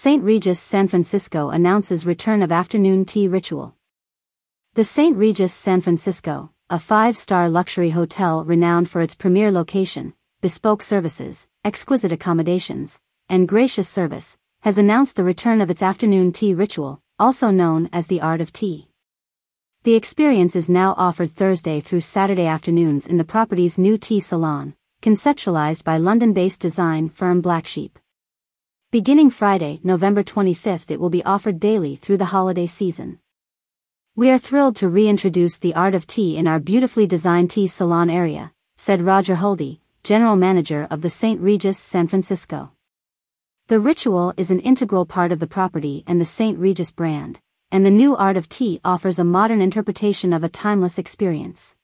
St. Regis San Francisco announces return of afternoon tea ritual. The St. Regis San Francisco, a five-star luxury hotel renowned for its premier location, bespoke services, exquisite accommodations, and gracious service, has announced the return of its afternoon tea ritual, also known as the Art of Tea. The experience is now offered Thursday through Saturday afternoons in the property's new tea salon, conceptualized by London-based design firm Black Sheep. Beginning Friday, November 25th it will be offered daily through the holiday season. We are thrilled to reintroduce the art of tea in our beautifully designed tea salon area, said Roger Holdy, general manager of the St. Regis San Francisco. The ritual is an integral part of the property and the St. Regis brand, and the new art of tea offers a modern interpretation of a timeless experience.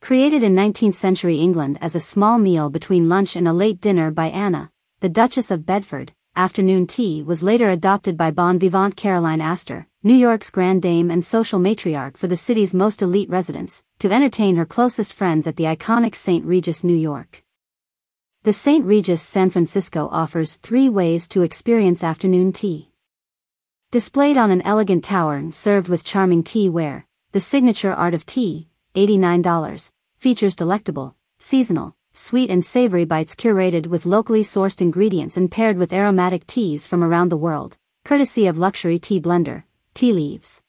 Created in 19th century England as a small meal between lunch and a late dinner by Anna, the Duchess of Bedford, afternoon tea was later adopted by bon vivant Caroline Astor, New York's grand dame and social matriarch for the city's most elite residents, to entertain her closest friends at the iconic St. Regis, New York. The St. Regis San Francisco offers three ways to experience afternoon tea. Displayed on an elegant tower and served with charming tea ware, the signature art of tea, $89, features delectable, seasonal, sweet and savory bites curated with locally sourced ingredients and paired with aromatic teas from around the world, courtesy of luxury tea blender, Tealeaves.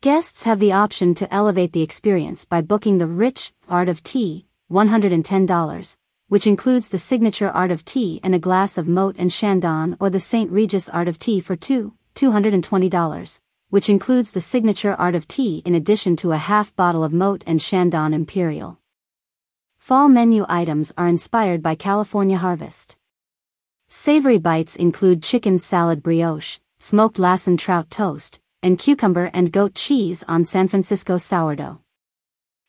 Guests have the option to elevate the experience by booking the Rich Art of Tea, $110, which includes the signature Art of Tea and a glass of Moët and Chandon or the St. Regis Art of Tea for two, $220, which includes the signature Art of Tea in addition to a half bottle of Moët and Chandon Imperial. Fall menu items are inspired by California Harvest. Savory bites include chicken salad brioche, smoked Lassen trout toast, and cucumber and goat cheese on San Francisco sourdough.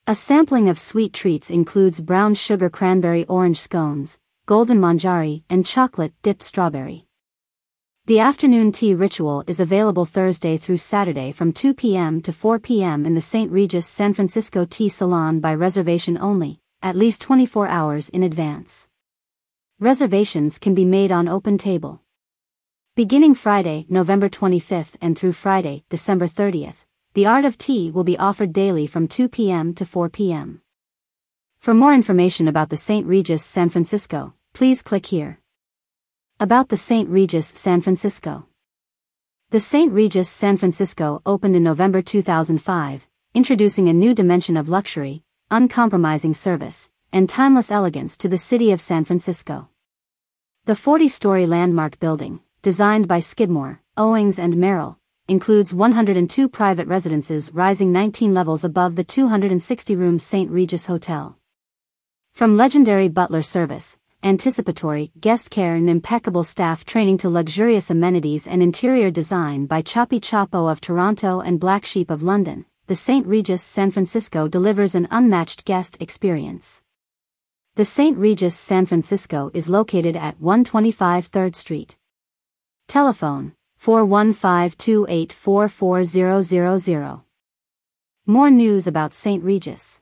A sampling of sweet treats includes brown sugar cranberry orange scones, golden manjari, and chocolate dipped strawberry. The afternoon tea ritual is available Thursday through Saturday from 2 p.m. to 4 p.m. in the St. Regis San Francisco Tea Salon by reservation only at least 24 hours in advance. Reservations can be made on Open Table. Beginning Friday, November 25th and through Friday, December 30th, the Art of Tea will be offered daily from 2 p.m. to 4 p.m. For more information about the St. Regis San Francisco, please click here. About the St. Regis San Francisco. The St. Regis San Francisco opened in November 2005, introducing a new dimension of luxury, uncompromising service, and timeless elegance to the city of San Francisco. The 40-story landmark building, designed by Skidmore, Owings and Merrill, includes 102 private residences rising 19 levels above the 260-room St. Regis Hotel. From legendary butler service, anticipatory guest care and impeccable staff training to luxurious amenities and interior design by Choppy Choppo of Toronto and Black Sheep of London, the St. Regis San Francisco delivers an unmatched guest experience. The St. Regis San Francisco is located at 125 3rd Street. Telephone 415 More news about St. Regis.